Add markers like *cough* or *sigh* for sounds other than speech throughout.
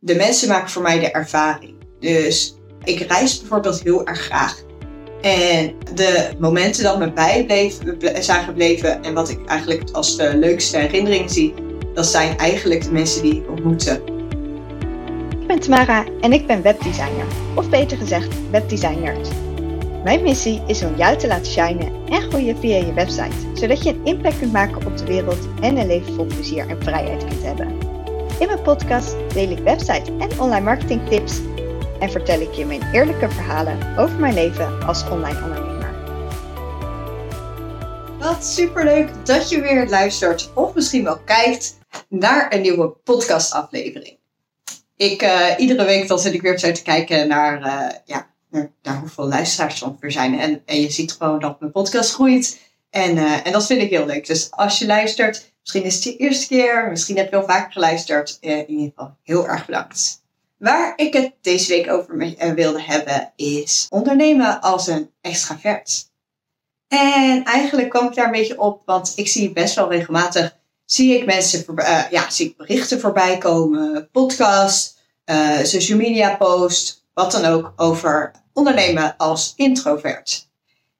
de mensen maken voor mij de ervaring. Dus ik reis bijvoorbeeld heel erg graag. En de momenten dat me bijbleven, zijn gebleven en wat ik eigenlijk als de leukste herinnering zie, dat zijn eigenlijk de mensen die ik ontmoette. Ik ben Tamara en ik ben webdesigner, of beter gezegd webdesigner. Mijn missie is om jou te laten shinen en groeien via je website, zodat je een impact kunt maken op de wereld en een leven vol plezier en vrijheid kunt hebben. In mijn podcast deel ik website en online marketing tips en vertel ik je mijn eerlijke verhalen over mijn leven als online ondernemer. Wat superleuk dat je weer luistert of misschien wel kijkt naar een nieuwe podcastaflevering. Ik, uh, iedere week dan zit ik weer zo te kijken naar, uh, ja, naar, hoeveel luisteraars er ongeveer zijn. En, en je ziet gewoon dat mijn podcast groeit. En, uh, en dat vind ik heel leuk. Dus als je luistert, misschien is het je eerste keer, misschien heb je al vaker geluisterd. in ieder geval heel erg bedankt. Waar ik het deze week over eh, wilde hebben is ondernemen als een extravert. En eigenlijk kwam ik daar een beetje op, want ik zie best wel regelmatig, zie ik mensen, uh, ja, zie ik berichten voorbij komen, podcast, uh, social media post, wat dan ook, over ondernemen als introvert.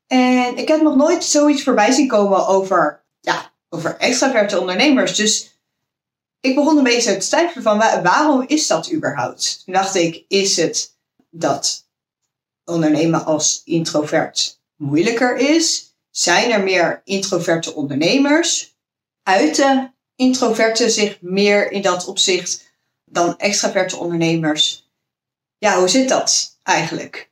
En ik heb nog nooit zoiets voorbij zien komen over, ja, over extraverte ondernemers. Dus ik begon een beetje te twijfelen van waarom is dat überhaupt? Toen dacht ik, is het dat ondernemen als introvert moeilijker is? Zijn er meer introverte ondernemers? Uiten introverte zich meer in dat opzicht dan extraverte ondernemers? Ja, hoe zit dat eigenlijk?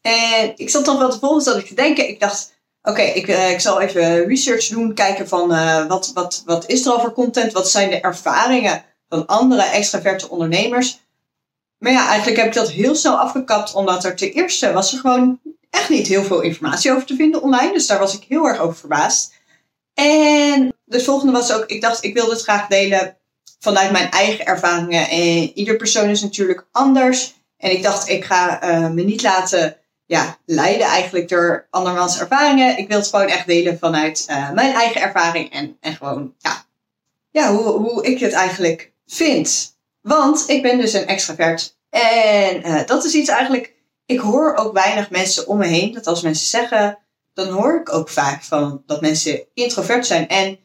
En ik zat dan wel te volgen dat ik te denken. Ik dacht, Oké, ik, uh, ik zal even research doen, kijken van uh, wat, wat, wat is er al voor content, wat zijn de ervaringen van andere extraverte ondernemers. Maar ja, eigenlijk heb ik dat heel snel afgekapt, omdat er ten eerste was er gewoon echt niet heel veel informatie over te vinden online. Dus daar was ik heel erg over verbaasd. En de volgende was ook, ik dacht, ik wilde het graag delen vanuit mijn eigen ervaringen. En ieder persoon is natuurlijk anders. En ik dacht, ik ga uh, me niet laten ja, leiden eigenlijk door andermans ervaringen. Ik wil het gewoon echt delen vanuit uh, mijn eigen ervaring en, en gewoon, ja, ja hoe, hoe ik het eigenlijk vind. Want ik ben dus een extravert. En uh, dat is iets eigenlijk, ik hoor ook weinig mensen om me heen. Dat als mensen zeggen, dan hoor ik ook vaak van dat mensen introvert zijn. En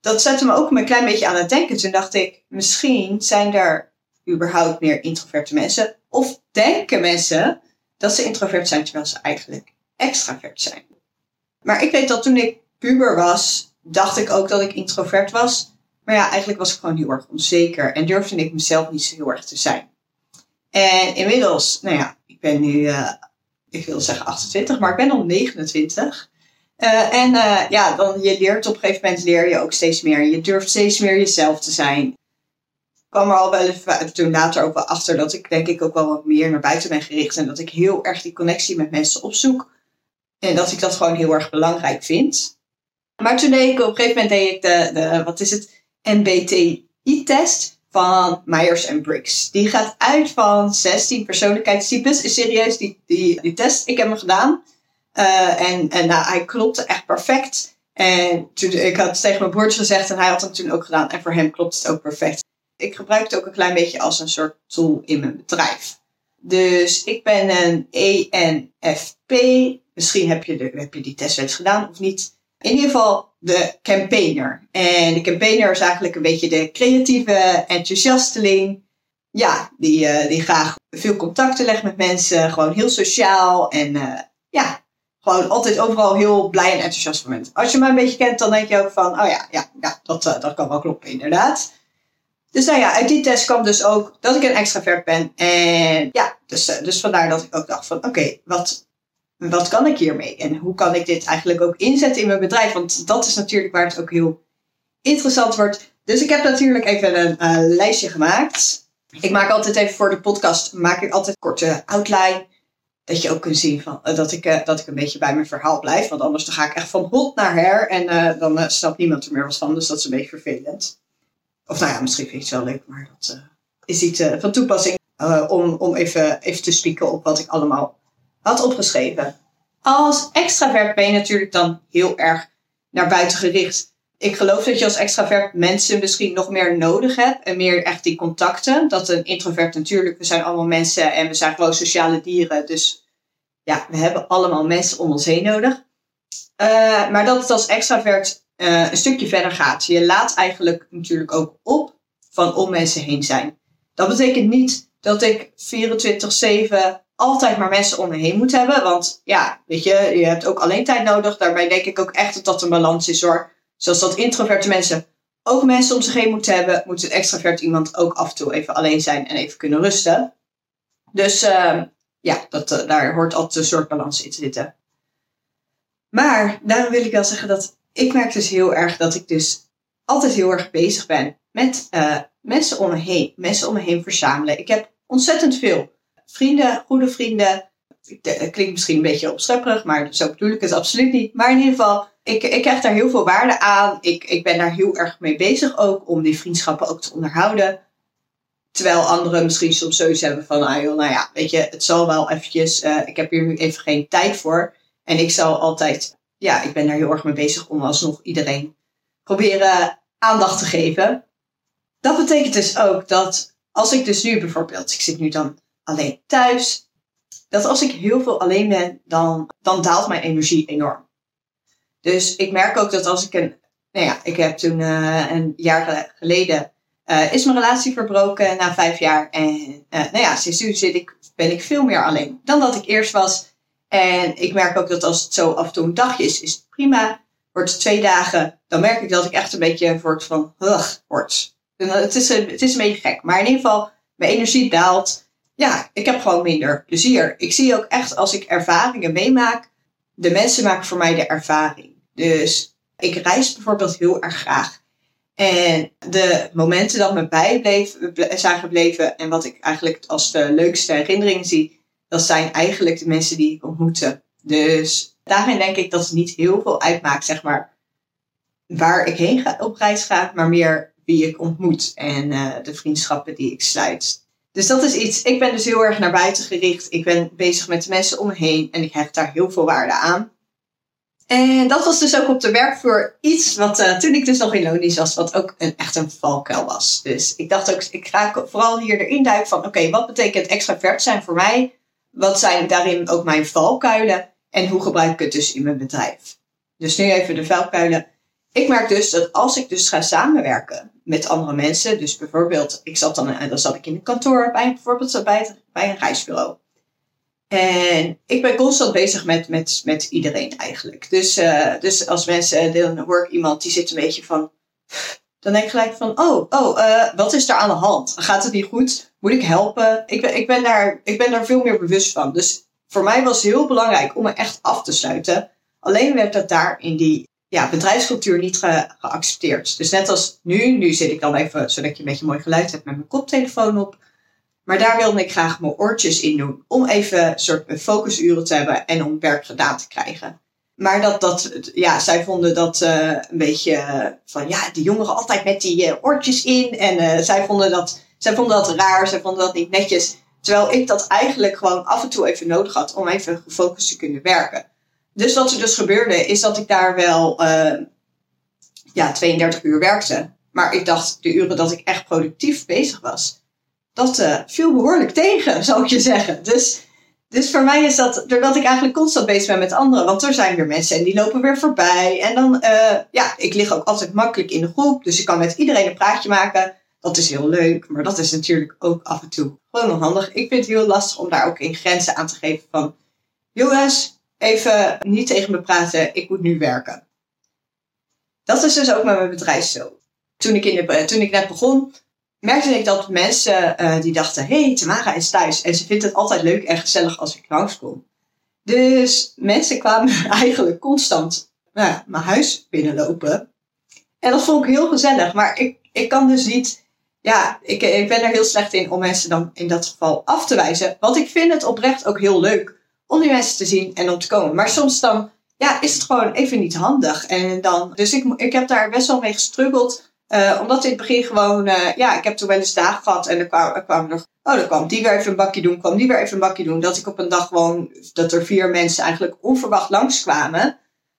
dat zette me ook een klein beetje aan het denken. Toen dacht ik, misschien zijn er überhaupt meer introverte mensen. Of denken mensen dat ze introvert zijn terwijl ze eigenlijk extravert zijn. Maar ik weet dat toen ik puber was, dacht ik ook dat ik introvert was. Maar ja, eigenlijk was ik gewoon heel erg onzeker en durfde ik mezelf niet zo heel erg te zijn. En inmiddels, nou ja, ik ben nu, uh, ik wil zeggen 28, maar ik ben al 29. Uh, en uh, ja, dan je leert op een gegeven moment leer je ook steeds meer. Je durft steeds meer jezelf te zijn kwam er al wel even toen later ook wel achter dat ik denk ik ook wel wat meer naar buiten ben gericht. En dat ik heel erg die connectie met mensen opzoek. En dat ik dat gewoon heel erg belangrijk vind. Maar toen deed ik op een gegeven moment deed ik de, de wat is het, MBTI-test van Myers en Briggs. Die gaat uit van 16 persoonlijkheidstypes. Is serieus, die, die, die test, ik heb hem gedaan. Uh, en en nou, hij klopte echt perfect. En toen, ik had tegen mijn broertje gezegd en hij had hem toen ook gedaan. En voor hem klopt het ook perfect. Ik gebruik het ook een klein beetje als een soort tool in mijn bedrijf. Dus ik ben een ENFP. Misschien heb je, de, heb je die test wel eens gedaan of niet. In ieder geval de campaigner. En de campaigner is eigenlijk een beetje de creatieve enthousiasteling. Ja, die, uh, die graag veel contacten legt met mensen. Gewoon heel sociaal. En uh, ja, gewoon altijd overal heel blij en enthousiast voor bent. Als je me een beetje kent, dan denk je ook van, oh ja, ja, ja dat, uh, dat kan wel kloppen inderdaad. Dus nou ja, uit die test kwam dus ook dat ik een extravert ben. En ja, dus, eh, dus vandaar dat ik ook dacht van oké, wat, wat kan ik hiermee? En hoe kan ik dit eigenlijk ook inzetten in mijn bedrijf? Want dat is natuurlijk waar het ook heel interessant wordt. Dus ik heb natuurlijk even een uh, lijstje gemaakt. Ik maak altijd even voor de podcast, maak ik altijd korte outline. Dat je ook kunt zien van, uh, dat, ik, dat ik een beetje bij mijn verhaal blijf. Want anders dan ga ik echt van hot naar her. En dan snapt niemand er meer wat van. Dus dat is een beetje vervelend. Of nou ja, misschien vind je het wel leuk, maar dat uh, is iets uh, van toepassing. Uh, om om even, even te spieken op wat ik allemaal had opgeschreven. Als extravert ben je natuurlijk dan heel erg naar buiten gericht. ik geloof dat je als extravert mensen misschien nog meer nodig hebt. En meer echt die contacten. Dat een introvert natuurlijk, we zijn allemaal mensen en we zijn gewoon sociale dieren. Dus ja, we hebben allemaal mensen om ons heen nodig. Maar dat het als extravert uh, een stukje verder gaat. Je laat eigenlijk natuurlijk ook op van om mensen heen zijn. Dat betekent niet dat ik 24-7 altijd maar mensen om me heen moet hebben. Want ja, weet je, je hebt ook alleen tijd nodig. Daarbij denk ik ook echt dat dat een balans is hoor. Zoals dat introverte mensen ook mensen om zich heen moeten hebben, moet een extravert iemand ook af en toe even alleen zijn en even kunnen rusten. Dus uh, ja, dat, uh, daar hoort altijd een soort balans in te zitten. Maar daarom wil ik wel zeggen dat ik merk dus heel erg dat ik dus altijd heel erg bezig ben met uh, mensen om me heen. Mensen om me heen verzamelen. Ik heb ontzettend veel vrienden, goede vrienden. Het klinkt misschien een beetje opschepperig, maar zo bedoel ik het absoluut niet. Maar in ieder geval, ik, ik krijg daar heel veel waarde aan. Ik, ik ben daar heel erg mee bezig ook om die vriendschappen ook te onderhouden. Terwijl anderen misschien soms zoiets hebben van, ah joh, nou ja, weet je, het zal wel eventjes, uh, ik heb hier nu even geen tijd voor. En ik zal altijd, ja, ik ben daar heel erg mee bezig om alsnog iedereen proberen aandacht te geven. Dat betekent dus ook dat als ik dus nu bijvoorbeeld, ik zit nu dan alleen thuis, dat als ik heel veel alleen ben, dan, dan daalt mijn energie enorm. Dus ik merk ook dat als ik een, nou ja, ik heb toen uh, een jaar geleden, uh, is mijn relatie verbroken na vijf jaar. En uh, nou ja, sinds nu zit ik, ben ik veel meer alleen dan dat ik eerst was. En ik merk ook dat als het zo af en toe een dagje is, is het prima. Wordt het twee dagen, dan merk ik dat ik echt een beetje word van, ugh, wordt. Het is, een, het is een beetje gek. Maar in ieder geval, mijn energie daalt. Ja, ik heb gewoon minder plezier. Ik zie ook echt als ik ervaringen meemaak, de mensen maken voor mij de ervaring. Dus ik reis bijvoorbeeld heel erg graag. En de momenten dat me bijbleef, zijn gebleven en wat ik eigenlijk als de leukste herinneringen zie, dat zijn eigenlijk de mensen die ik ontmoette. Dus daarin denk ik dat het niet heel veel uitmaakt, zeg maar, waar ik heen ga, op reis ga, maar meer wie ik ontmoet en uh, de vriendschappen die ik sluit. Dus dat is iets, ik ben dus heel erg naar buiten gericht. Ik ben bezig met de mensen om me heen en ik hecht daar heel veel waarde aan. En dat was dus ook op de werkvloer iets wat uh, toen ik dus nog in Lonisch was, wat ook een, echt een valkuil was. Dus ik dacht ook, ik ga vooral hier erin duiken van, oké, wat betekent extravert zijn voor mij? Wat zijn daarin ook mijn valkuilen? En hoe gebruik ik het dus in mijn bedrijf? Dus nu even de valkuilen. Ik merk dus dat als ik dus ga samenwerken met andere mensen, dus bijvoorbeeld, ik zat dan, dan zat ik in een kantoor bij bijvoorbeeld bij, een reisbureau. En ik ben constant bezig met, met, met iedereen eigenlijk. Dus, uh, dus als mensen, dan hoor ik iemand die zit een beetje van. Dan denk ik gelijk van, oh, oh, uh, wat is er aan de hand? Gaat het niet goed? Moet ik helpen? Ik ben, ik, ben daar, ik ben daar veel meer bewust van. Dus voor mij was het heel belangrijk om me echt af te sluiten. Alleen werd dat daar in die ja, bedrijfscultuur niet ge, geaccepteerd. Dus net als nu, nu zit ik dan even, zodat je een beetje mooi geluid hebt met mijn koptelefoon op. Maar daar wilde ik graag mijn oortjes in doen. Om even een soort focusuren te hebben en om werk gedaan te krijgen. Maar dat, dat, ja, zij vonden dat uh, een beetje uh, van, ja, die jongeren altijd met die uh, oortjes in. En zij, vonden dat, zij vonden dat raar, zij vonden dat niet netjes. Terwijl ik dat eigenlijk gewoon af en toe even nodig had om even gefocust te kunnen werken. Dus wat er dus gebeurde, is dat ik daar wel ja, 32 uur werkte. Maar ik dacht, de uren dat ik echt productief bezig was, dat viel behoorlijk tegen, *laughs* zou ik je zeggen. Dus, dus voor mij is dat, doordat ik eigenlijk constant bezig ben met anderen, want er zijn weer mensen en die lopen weer voorbij. En dan, uh, ja, ik lig ook altijd makkelijk in de groep, dus ik kan met iedereen een praatje maken. Dat is heel leuk, maar dat is natuurlijk ook af en toe gewoon onhandig. Ik vind het heel lastig om daar ook in grenzen aan te geven van, jongens, even niet tegen me praten, ik moet nu werken. Dat is dus ook met mijn bedrijf zo. Toen ik, in de, toen ik net begon, merkte ik dat mensen uh, die dachten: hey, Tamara is thuis. En ze vindt het altijd leuk en gezellig als ik langskom. Dus mensen kwamen *laughs* eigenlijk constant nou ja, mijn huis binnenlopen. En dat vond ik heel gezellig. Maar ik, ik kan dus niet. Ja, ik, ik ben er heel slecht in om mensen dan in dat geval af te wijzen. Want ik vind het oprecht ook heel leuk om die mensen te zien en om te komen. Maar soms dan ja, is het gewoon even niet handig. En dan, dus ik, ik heb daar best wel mee gestruggeld uh, omdat in het begin gewoon, uh, ja, ik heb toen wel eens dagen gehad en er kwam, er kwam nog, oh, dan kwam die weer even een bakje doen, kwam die weer even een bakje doen. Dat ik op een dag gewoon, dat er vier mensen eigenlijk onverwacht langskwamen.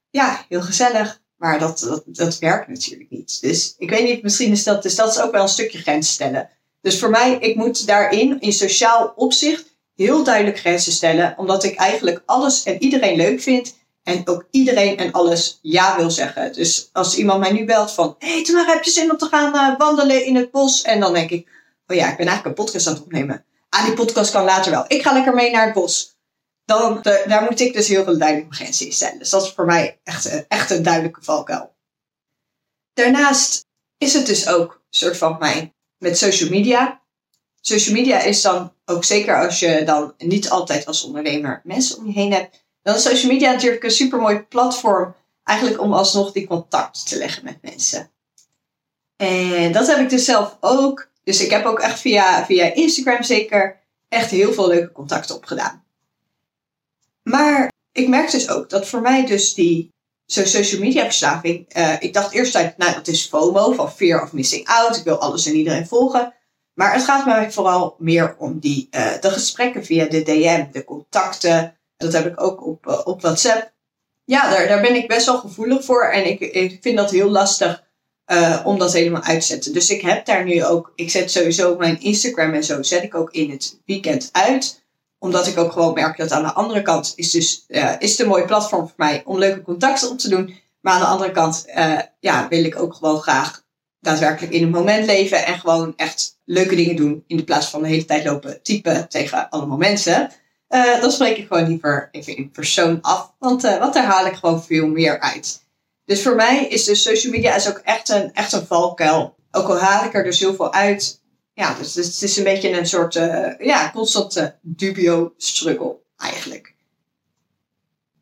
Ja, heel gezellig. Maar dat, dat, dat werkt natuurlijk niet. Dus ik weet niet, misschien is dat, dus dat is ook wel een stukje grens stellen. Dus voor mij, ik moet daarin, in sociaal opzicht, heel duidelijk grenzen stellen. Omdat ik eigenlijk alles en iedereen leuk vind. En ook iedereen en alles ja wil zeggen. Dus als iemand mij nu belt van... Hé, hey, Tamara, heb je zin om te gaan uh, wandelen in het bos? En dan denk ik... Oh ja, ik ben eigenlijk een podcast aan het opnemen. Ah, die podcast kan later wel. Ik ga lekker mee naar het bos. Dan, daar moet ik dus heel veel duidelijke grenzen in stellen. Dus dat is voor mij echt, echt een duidelijke valkuil. Daarnaast is het dus ook een soort van mijn met social media. Social media is dan ook zeker als je dan niet altijd als ondernemer mensen om je heen hebt. Dan is social media natuurlijk een super mooi platform. Eigenlijk om alsnog die contact te leggen met mensen. En dat heb ik dus zelf ook. Dus ik heb ook echt via, via Instagram zeker echt heel veel leuke contacten opgedaan. Maar ik merk dus ook dat voor mij dus die zo social media verslaving. Uh, ik dacht eerst uit, nou dat is FOMO, van fear of missing out. Ik wil alles en iedereen volgen. Maar het gaat mij vooral meer om die, uh, de gesprekken via de DM, de contacten. Dat heb ik ook op, uh, op WhatsApp. Ja, daar, daar ben ik best wel gevoelig voor. En ik, ik vind dat heel lastig om dat helemaal uit te zetten. Dus ik heb daar nu ook, ik zet sowieso mijn Instagram en zo, zet ik ook in het weekend uit omdat ik ook gewoon merk dat aan de andere kant is, dus, uh, is het een mooi platform voor mij om leuke contacten op te doen. Maar aan de andere kant ja, wil ik ook gewoon graag daadwerkelijk in het moment leven en gewoon echt leuke dingen doen. In de plaats van de hele tijd lopen typen tegen allemaal mensen. Uh, dan spreek ik gewoon liever even in persoon af. Want, want daar haal ik gewoon veel meer uit. Dus voor mij is dus social media is ook echt een, echt een valkuil. Ook al haal ik er dus heel veel uit, ja, dus, het is een beetje een soort uh, ja, constante dubio struggle eigenlijk.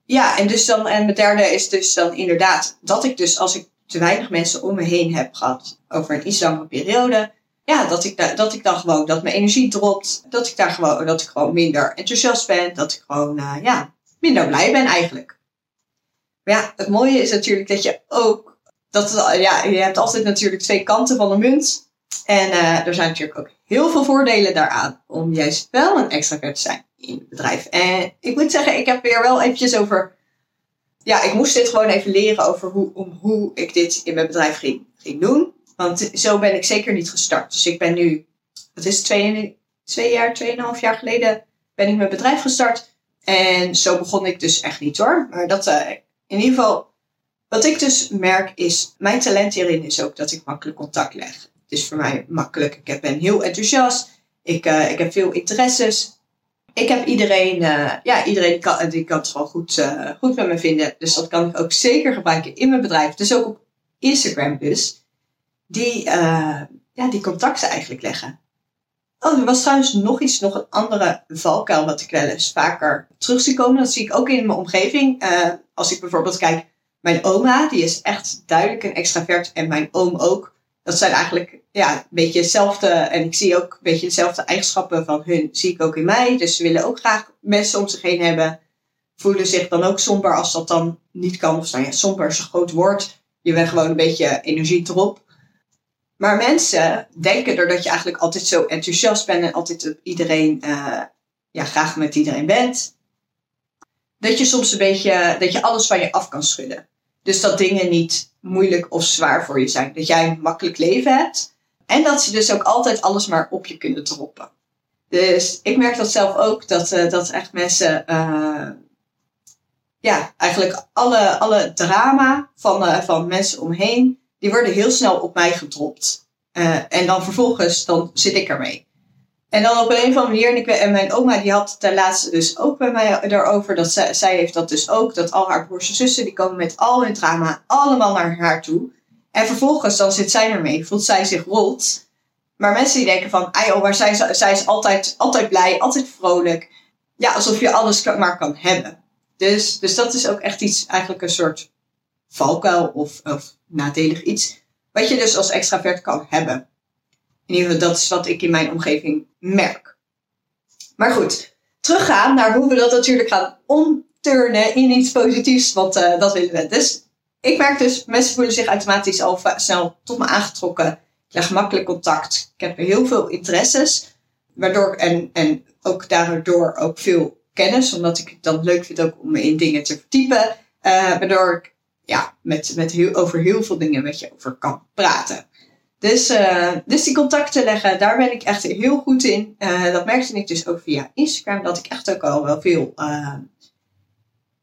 Ja, en dus dan, en mijn derde is dus dan inderdaad dat ik dus als ik te weinig mensen om me heen heb gehad over een iets periode, ja, dat ik, dat ik dan gewoon, dat mijn energie dropt, dat ik daar gewoon, dat ik gewoon minder enthousiast ben, dat ik gewoon, uh, ja, minder blij ben eigenlijk. Maar ja, het mooie is natuurlijk dat je ook, dat, ja, je hebt altijd natuurlijk twee kanten van de munt. En uh, er zijn natuurlijk ook heel veel voordelen daaraan om juist wel een extravert te zijn in het bedrijf. En ik moet zeggen, ik heb weer wel eventjes over. Ja, ik moest dit gewoon even leren over hoe, om hoe ik dit in mijn bedrijf ging, ging doen. Want zo ben ik zeker niet gestart. Dus ik ben nu, het is twee, twee jaar, tweeënhalf jaar geleden ben ik mijn bedrijf gestart. En zo begon ik dus echt niet hoor. Maar dat, uh, in ieder geval, wat ik dus merk is, mijn talent hierin is ook dat ik makkelijk contact leg is voor mij makkelijk. Ik ben heel enthousiast. Ik, uh, ik heb veel interesses. Ik heb iedereen, uh, ja, iedereen kan, die kan het gewoon goed, goed met me vinden. Dus dat kan ik ook zeker gebruiken in mijn bedrijf. Dus ook op Instagram dus. Die, ja, die contacten eigenlijk leggen. Oh, er was trouwens nog iets, nog een andere valkuil wat ik wel eens vaker terug zie komen. Dat zie ik ook in mijn omgeving. als ik bijvoorbeeld kijk, mijn oma, die is echt duidelijk een extravert en mijn oom ook dat zijn eigenlijk ja, een beetje hetzelfde. En ik zie ook een beetje dezelfde eigenschappen van hun, zie ik ook in mij. Dus ze willen ook graag mensen om zich heen hebben. Voelen zich dan ook somber als dat dan niet kan. Of nou ja, somber is een groot woord. Je bent gewoon een beetje energie erop. Maar mensen denken doordat je eigenlijk altijd zo enthousiast bent en altijd op iedereen, uh, ja, graag met iedereen bent. Dat je soms een beetje, dat je alles van je af kan schudden. Dus dat dingen niet moeilijk of zwaar voor je zijn. Dat jij een makkelijk leven hebt. En dat ze dus ook altijd alles maar op je kunnen droppen. Dus ik merk dat zelf ook, dat, uh, dat echt mensen, uh, ja, eigenlijk alle, alle drama van, van mensen omheen, die worden heel snel op mij gedropt. en dan vervolgens, dan zit ik ermee. En dan op een of andere manier, en, ik, en mijn oma die had ten laatste dus ook bij mij erover, dat zij, zij heeft dat dus ook, dat al haar broers en zussen, die komen met al hun drama allemaal naar haar toe. En vervolgens dan zit zij ermee, voelt zij zich rot. Maar mensen die denken van, ah joh, maar zij, zij is altijd, altijd blij, altijd vrolijk. Ja, alsof je alles maar kan hebben. Dus, dus dat is ook echt iets, eigenlijk een soort valkuil of, of nadelig iets. Wat je dus als extravert kan hebben. In ieder geval, dat is wat ik in mijn omgeving merk. Maar goed, teruggaan naar hoe we dat natuurlijk gaan omturnen in iets positiefs, want uh, dat willen we. Dus ik merk dus, mensen voelen zich automatisch al snel tot me aangetrokken. Ik leg makkelijk contact. Ik heb heel veel interesses, waardoor, en, en ook daardoor ook veel kennis, omdat ik het dan leuk vind ook om me in dingen te verdiepen. Uh, waardoor ik ja, met, met over heel veel dingen met je over kan praten. Dus, uh, dus die contacten leggen, daar ben ik echt heel goed in. Uh, dat merkte ik dus ook via Instagram, dat ik echt ook al wel veel, uh,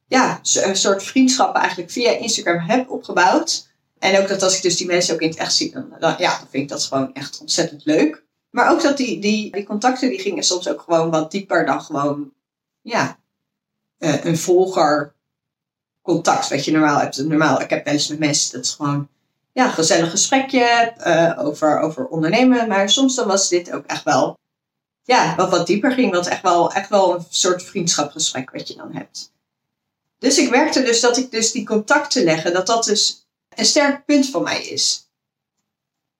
ja, een soort vriendschappen eigenlijk via Instagram heb opgebouwd. En ook dat als ik dus die mensen ook in het echt zie, dan, dan ja, dan vind ik dat gewoon echt ontzettend leuk. Maar ook dat die, die, die contacten, die gingen soms ook gewoon wat dieper dan gewoon, ja, een volger contact wat je normaal hebt. Normaal, ik heb wel eens met mensen, dat is gewoon ja, een gezellig gesprekje uh, over, over ondernemen. Maar soms dan was dit ook echt wel, ja, wat wat dieper ging. Wat echt wel, echt wel een soort vriendschapsgesprek wat je dan hebt. Dus ik merkte dus dat ik dus die contacten leggen, dat dat dus een sterk punt van mij is.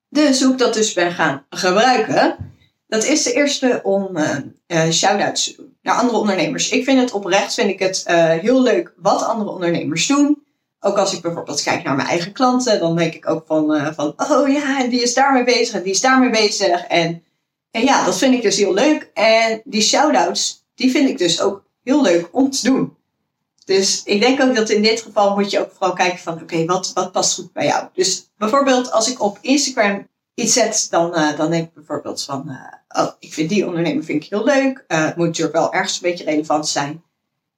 Dus hoe ik dat dus ben gaan gebruiken, dat is de eerste om uh, uh, shout-outs te doen naar andere ondernemers. Ik vind het oprecht, vind ik het uh, heel leuk wat andere ondernemers doen. Ook als ik bijvoorbeeld kijk naar mijn eigen klanten, dan denk ik ook van, van oh ja, en die is daarmee bezig die is daarmee bezig. En, en ja, dat vind ik dus heel leuk. En die shout-outs, die vind ik dus ook heel leuk om te doen. Dus ik denk ook dat in dit geval moet je ook vooral kijken van oké, wat, wat past goed bij jou. Dus bijvoorbeeld als ik op Instagram iets zet, dan, uh, dan denk ik bijvoorbeeld van, uh, oh, ik vind die ondernemer vind ik heel leuk. Uh, het moet natuurlijk wel ergens een beetje relevant zijn.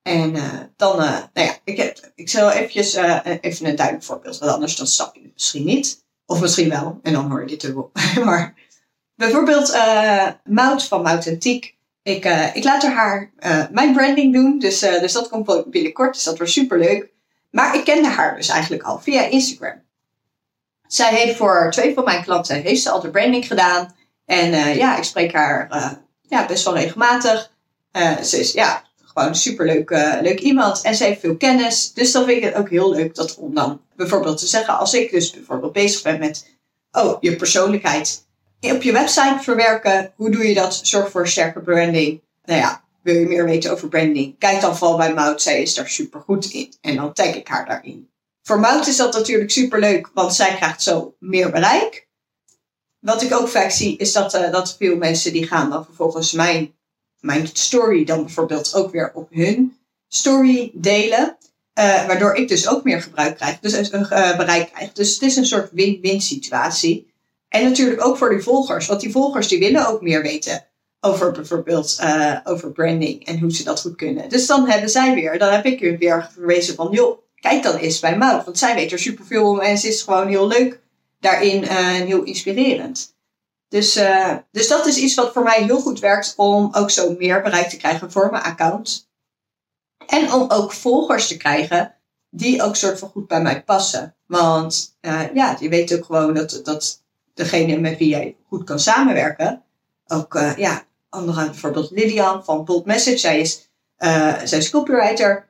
En dan, nou ja, ik, heb, ik zal eventjes, even een duidelijk voorbeeld, want anders dan snap je het misschien niet. Of misschien wel, en dan hoor je dit dubbel. *laughs* maar bijvoorbeeld Mout van Moutentiek. Ik, ik laat haar mijn branding doen, dus, dus dat komt binnenkort, dus dat wordt super leuk. Maar ik kende haar dus eigenlijk al via Instagram. Zij heeft voor twee van mijn klanten heeft ze al de branding gedaan. En uh, ja, ik spreek haar uh, ja, best wel regelmatig. Uh, ze is ja, gewoon een superleuk leuk iemand. En ze heeft veel kennis. Dus dan vind ik het ook heel leuk dat om dan bijvoorbeeld te zeggen, als ik dus bijvoorbeeld bezig ben met oh, je persoonlijkheid op je website verwerken. Hoe doe je dat? Zorg voor sterke branding. Nou ja, wil je meer weten over branding? Kijk dan vooral bij Mout. Zij is daar super goed in. En dan tag ik haar daarin. Voor Mout is dat natuurlijk super leuk, want zij krijgt zo meer bereik. Wat ik ook vaak zie, is dat, uh, dat veel mensen die gaan dan vervolgens mijn, mijn story dan bijvoorbeeld ook weer op hun story delen. Uh, waardoor ik dus ook meer gebruik krijg, dus uh, bereik krijg. Dus het is een soort win-win situatie. En natuurlijk ook voor die volgers, want die volgers die willen ook meer weten over bijvoorbeeld over branding en hoe ze dat goed kunnen. Dus dan hebben zij weer, dan heb ik weer verwezen van, joh, kijk dan eens bij Mout. Want zij weet er superveel om en ze is gewoon heel leuk daarin uh, en heel inspirerend. Dus, uh, dus dat is iets wat voor mij heel goed werkt om ook zo meer bereik te krijgen voor mijn account. En om ook volgers te krijgen die ook soort van goed bij mij passen. Want uh, ja, je weet ook gewoon dat, dat degene met wie jij goed kan samenwerken, ook ja, anderen, bijvoorbeeld Lilian van Bold Message, zij is, zij is copywriter.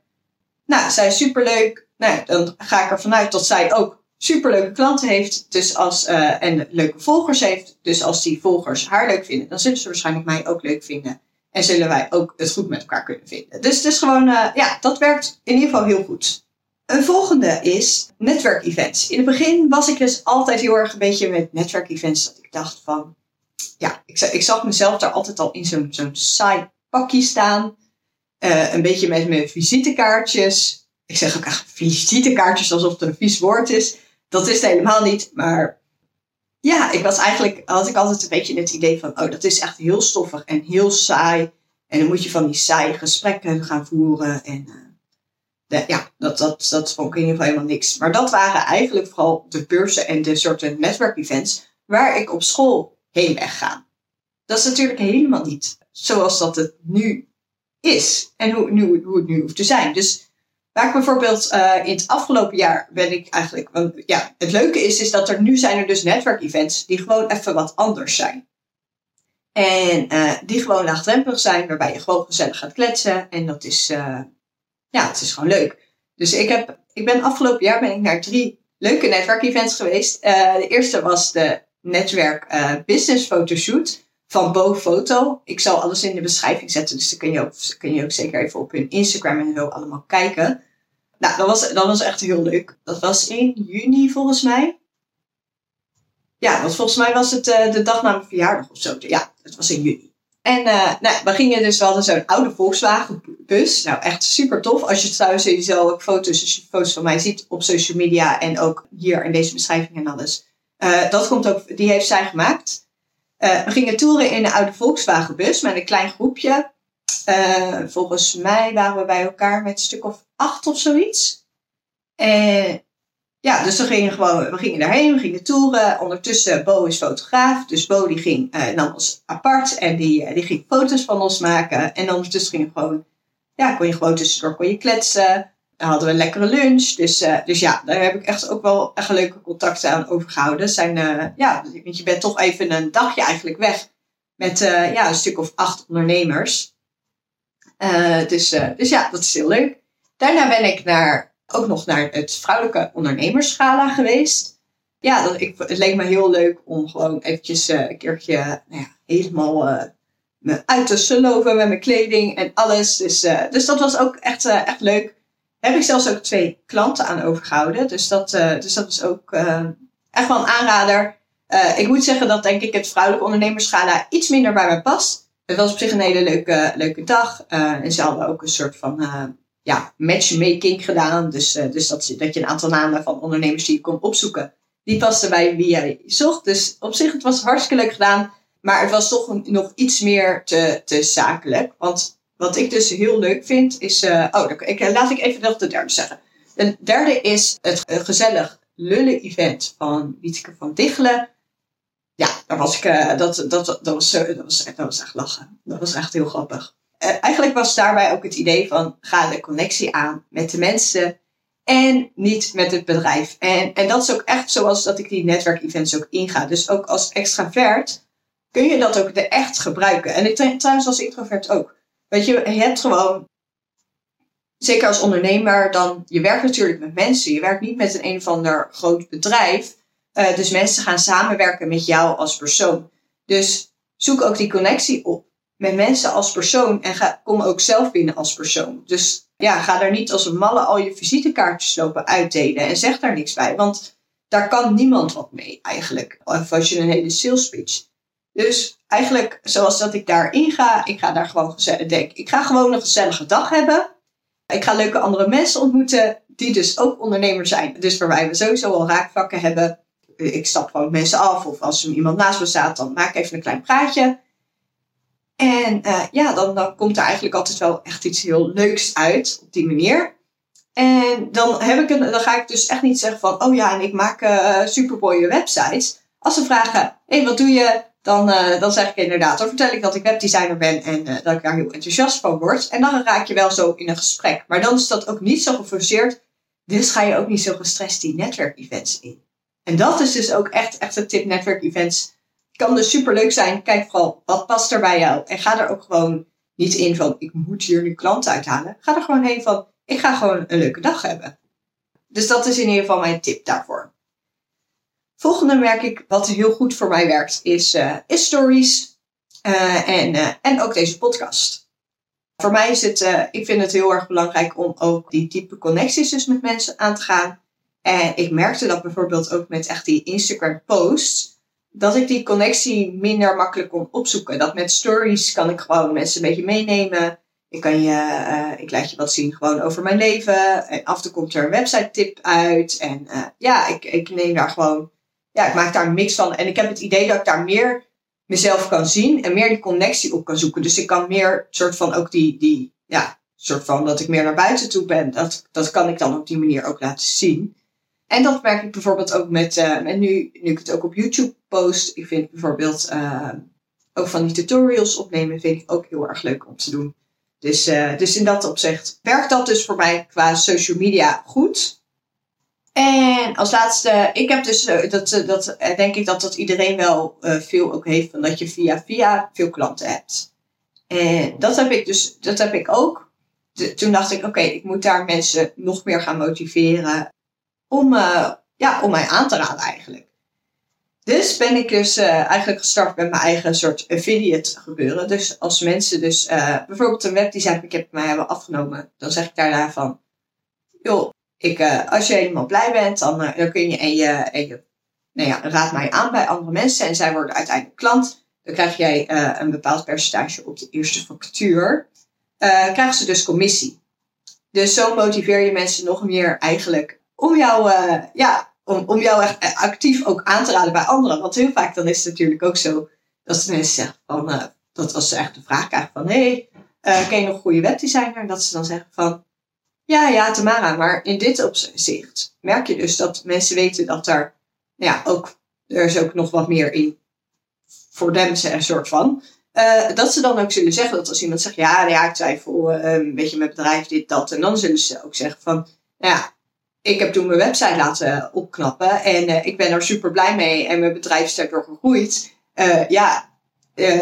Nou, zij is superleuk nou, dan ga ik ervan uit dat zij ook superleuke klanten heeft. Dus als, uh, en leuke volgers heeft. Dus als die volgers haar leuk vinden, dan zullen ze waarschijnlijk mij ook leuk vinden. En zullen wij ook het goed met elkaar kunnen vinden. Dus het is gewoon, uh, ja, dat werkt in ieder geval heel goed. Een volgende is netwerkevents. In het begin was ik dus altijd heel erg een beetje met netwerkevents. Dat ik dacht van, ja, ik, ik zag mezelf daar altijd al in zo'n zo'n saai pakje staan. Uh, een beetje met mijn visitekaartjes ik zeg ook echt visitekaartjes alsof het een vies woord is. Dat is het helemaal niet. Maar ja, ik was eigenlijk, had ik altijd een beetje het idee van, oh, dat is echt heel stoffig en heel saai. En dan moet je van die saaie gesprekken gaan voeren. En de, ja, dat, dat, dat vond ik in ieder geval helemaal niks. Maar dat waren eigenlijk vooral de beurzen en de soorten netwerkevents waar ik op school heen ben gegaan. Dat is natuurlijk helemaal niet zoals dat het nu is. En hoe, nu, hoe het nu hoeft te zijn. Dus Waar ik bijvoorbeeld uh, in het afgelopen jaar ben ik eigenlijk. Ja, het leuke is, is dat er nu zijn er dus netwerkevents die gewoon even wat anders zijn. En uh, die gewoon laagdrempelig zijn, waarbij je gewoon gezellig gaat kletsen. En dat is, uh, ja, het is gewoon leuk. Dus ik, heb, ik ben afgelopen jaar ben ik naar drie leuke netwerkevents geweest. de eerste was de netwerk business fotoshoot van Bo Foto. Ik zal alles in de beschrijving zetten, dus dan kun je ook, kun je ook zeker even op hun Instagram en zo allemaal kijken. Nou, dat was, dat was echt heel leuk. Dat was in juni volgens mij. Ja, want volgens mij was het uh, de dag na mijn verjaardag of zo. Ja, het was in juni. En uh, nou, we gingen dus, we hadden zo'n oude Volkswagen bus. Nou, echt super tof. Als je trouwens sowieso ook foto's, foto's van mij ziet op social media en ook hier in deze beschrijving en alles. Uh, dat komt ook, die heeft zij gemaakt. Uh, we gingen toeren in een oude Volkswagen bus met een klein groepje. Uh, volgens mij waren we bij elkaar met een stuk of acht of zoiets. En ja, dus we gingen gewoon, we gingen daarheen, we gingen toeren. Ondertussen, Bo is fotograaf. Dus Bo die ging, uh, nam ons apart en die, die ging foto's van ons maken. En ondertussen ging gewoon, ja, kon je gewoon tussendoor kon je kletsen. Dan hadden we een lekkere lunch. Dus, uh, dus ja, daar heb ik echt ook wel echt leuke contacten aan overgehouden. Zijn, ja, want je bent toch even een dagje eigenlijk weg. Met ja, een stuk of acht ondernemers. dus, dus ja, dat is heel leuk. Daarna ben ik naar ook nog naar het vrouwelijke ondernemerschala geweest. Ja, dat, ik, het leek me heel leuk om gewoon eventjes uh, een keertje nou ja, helemaal uh, me uit te sloven met mijn kleding en alles. Dus, uh, dus dat was ook echt, echt leuk. Heb ik zelfs ook twee klanten aan overgehouden. Dus dat, dus dat is ook echt wel een aanrader. ik moet zeggen dat denk ik het vrouwelijke ondernemerschala iets minder bij mij past. Het was op zich een hele leuke, leuke dag. en ze hadden ook een soort van ja, matchmaking gedaan. Dus, dus dat, dat je een aantal namen van ondernemers die je kon opzoeken, die pasten bij wie jij zocht. Dus op zich, het was hartstikke leuk gedaan. Maar het was toch nog iets meer te, te zakelijk. Want wat ik dus heel leuk vind, is. Uh, oh, ik, eh, laat ik even nog de derde zeggen. De derde is het gezellig lullen-event van Wietke van Dichelen. Ja, daar was ik, dat, dat, dat, was, dat, was, dat was echt lachen. Dat was echt heel grappig. Eh, eigenlijk was daarbij ook het idee van ga de connectie aan met de mensen en niet met het bedrijf. En, en dat is ook echt zoals dat ik die netwerkevents ook inga. Dus ook als extravert kun je dat ook echt gebruiken. En ik, trouwens als introvert ook. Weet je, hebt gewoon, zeker als ondernemer, dan, je werkt natuurlijk met mensen. Je werkt niet met een een of ander groot bedrijf. Uh, dus mensen gaan samenwerken met jou als persoon. Dus zoek ook die connectie op met mensen als persoon en ga, kom ook zelf binnen als persoon. Dus ja, ga daar niet als een malle al je visitekaartjes lopen uitdelen en zeg daar niks bij. Want daar kan niemand wat mee eigenlijk. Of als je een hele sales pitch. Dus eigenlijk zoals dat ik daarin ga, ik ga daar gewoon denk, ik ga gewoon een gezellige dag hebben. Ik ga leuke andere mensen ontmoeten die dus ook ondernemer zijn. Dus waarbij we sowieso al raakvakken hebben. Ik stap gewoon mensen af of als er iemand naast me staat, dan maak ik even een klein praatje. En uh, ja, dan, dan komt er eigenlijk altijd wel echt iets heel leuks uit op die manier. En dan, heb ik een, dan ga ik dus echt niet zeggen van, oh ja, en ik maak uh, supermooie websites. Als ze vragen, hé, hey, wat doe je? Dan, uh, dan zeg ik inderdaad, dan vertel ik dat ik webdesigner ben en dat ik daar heel enthousiast van word. En dan raak je wel zo in een gesprek. Maar dan is dat ook niet zo geforceerd. Dus ga je ook niet zo gestrest die netwerkevents in. En dat is dus ook echt, echt een tip netwerkevents kan dus super leuk zijn. Kijk vooral wat past er bij jou. En ga er ook gewoon niet in van ik moet hier nu klanten uithalen. Ga er gewoon heen van ik ga gewoon een leuke dag hebben. Dus dat is in ieder geval mijn tip daarvoor. Volgende merk ik wat heel goed voor mij werkt is, uh, is stories uh, en, uh, en ook deze podcast. Voor mij is het, ik vind het heel erg belangrijk om ook die type connecties dus met mensen aan te gaan. En ik merkte dat bijvoorbeeld ook met echt die Instagram posts dat ik die connectie minder makkelijk kon opzoeken. Dat met stories kan ik gewoon mensen een beetje meenemen. Ik, kan je, ik laat je wat zien gewoon over mijn leven. En af en toe komt er een website tip uit. En ja, ik, ik neem daar gewoon, ja, ik maak daar een mix van. En ik heb het idee dat ik daar meer mezelf kan zien en meer die connectie op kan zoeken. Dus ik kan meer soort van ook die, die ja, soort van dat ik meer naar buiten toe ben. Dat, dat kan ik dan op die manier ook laten zien. En dat merk ik bijvoorbeeld ook met, uh, met nu, nu ik het ook op YouTube post. Ik vind bijvoorbeeld uh, ook van die tutorials opnemen vind ik ook heel erg leuk om te doen. Dus, uh, dus in dat opzicht werkt dat dus voor mij qua social media goed. En als laatste, ik heb dus, dat, dat denk ik dat dat iedereen wel veel ook heeft, van dat je via via veel klanten hebt. En dat heb ik dus, dat heb ik ook. Toen dacht ik, oké, ik moet daar mensen nog meer gaan motiveren om, ja, om mij aan te raden eigenlijk. Dus ben ik dus eigenlijk gestart met mijn eigen soort affiliate gebeuren. Dus als mensen dus bijvoorbeeld een webdesign mij hebben afgenomen, dan zeg ik daarna van, joh, ik, als je helemaal blij bent, dan, dan kun je en je, en je nou ja, raad mij aan bij andere mensen en zij worden uiteindelijk klant. Dan krijg jij een bepaald percentage op de eerste factuur. krijgen ze dus commissie. Dus zo motiveer je mensen nog meer eigenlijk om jou, ja, om, om jou echt actief ook aan te raden bij anderen. Want heel vaak dan is het natuurlijk ook zo dat mensen zeggen van, dat was echt de vraag krijgen van, hé, hey, ken je nog een goede webdesigner? Dat ze dan zeggen van, ja, ja, Tamara, maar in dit opzicht merk je dus dat mensen weten dat er, ja, ook, er is ook nog wat meer in voor them, een soort van. Uh, dat ze dan ook zullen zeggen dat als iemand zegt, ja, ja ik twijfel uh, een beetje mijn bedrijf, dit, dat. En dan zullen ze ook zeggen van, nou ja, ik heb toen mijn website laten opknappen en uh, ik ben er super blij mee en mijn bedrijf is daardoor gegroeid. ja,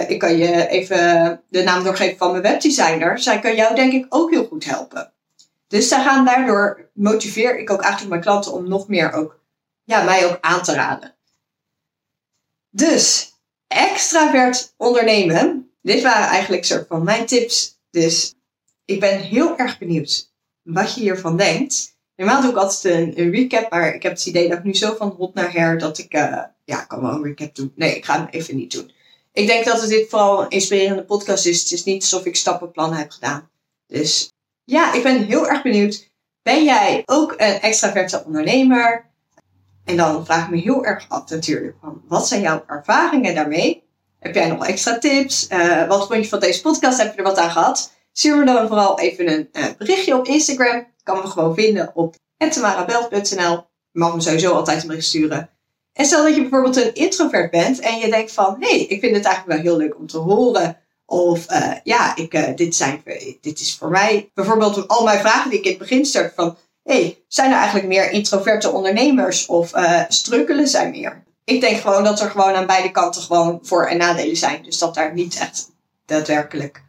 ik kan je even de naam doorgeven van mijn webdesigner. Zij kan jou denk ik ook heel goed helpen. Dus zij gaan daardoor, motiveer ik ook eigenlijk mijn klanten om nog meer ook, ja, mij ook aan te raden. Dus, extravert ondernemen. Dit waren eigenlijk soort van mijn tips. Dus ik ben heel erg benieuwd wat je hiervan denkt. Normaal doe ik altijd een, recap, maar ik heb het idee dat ik nu zo van hot naar her dat ik, uh, ja, ik kan wel een recap doen. Nee, ik ga hem even niet doen. Ik denk dat het dit vooral een inspirerende podcast is. Het is niet alsof ik stappenplannen heb gedaan. Dus ja, ik ben heel erg benieuwd. Ben jij ook een extraverte ondernemer? En dan vraag ik me heel erg af natuurlijk wat zijn jouw ervaringen daarmee? Heb jij nog extra tips? Uh, wat vond je van deze podcast? Heb je er wat aan gehad? Stuur me dan vooral even een uh, berichtje op Instagram. Kan me gewoon vinden op tamarabelt.nl. Je mag me sowieso altijd een bericht sturen. En stel dat je bijvoorbeeld een introvert bent en je denkt van, hé, hey, ik vind het eigenlijk wel heel leuk om te horen. Of uh, ja, ik, dit, zijn, dit is voor mij. Bijvoorbeeld al mijn vragen die ik in het begin start van, hey, zijn er eigenlijk meer introverte ondernemers of uh, strukkelen zij meer? Ik denk gewoon dat er gewoon aan beide kanten gewoon voor- en nadelen zijn. Dus dat daar niet echt daadwerkelijk,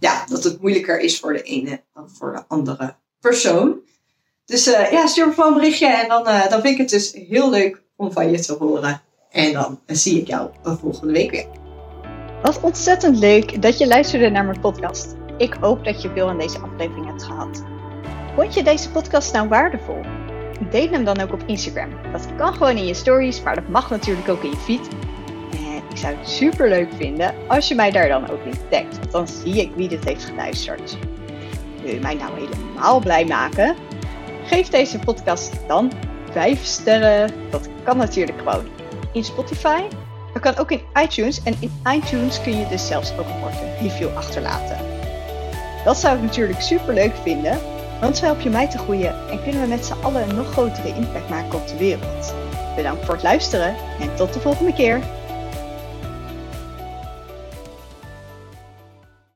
ja, dat het moeilijker is voor de ene dan voor de andere persoon. Dus ja, stuur me gewoon een berichtje en dan, dan vind ik het dus heel leuk om van je te horen. En dan zie ik jou volgende week weer. Wat ontzettend leuk dat je luisterde naar mijn podcast. Ik hoop dat je veel aan deze aflevering hebt gehad. Vond je deze podcast nou waardevol? Deel hem dan ook op Instagram. Dat kan gewoon in je stories, maar dat mag natuurlijk ook in je feed. En ik zou het super leuk vinden als je mij daar dan ook in tagt, want dan zie ik wie dit heeft geluisterd. Wil je mij nou helemaal blij maken? Geef deze podcast dan 5 sterren. Dat kan natuurlijk gewoon in Spotify. Dat kan ook in iTunes. En in iTunes kun je dus zelfs ook een review achterlaten. Dat zou ik natuurlijk super leuk vinden. Want zo help je mij te groeien en kunnen we met z'n allen een nog grotere impact maken op de wereld. Bedankt voor het luisteren en tot de volgende keer.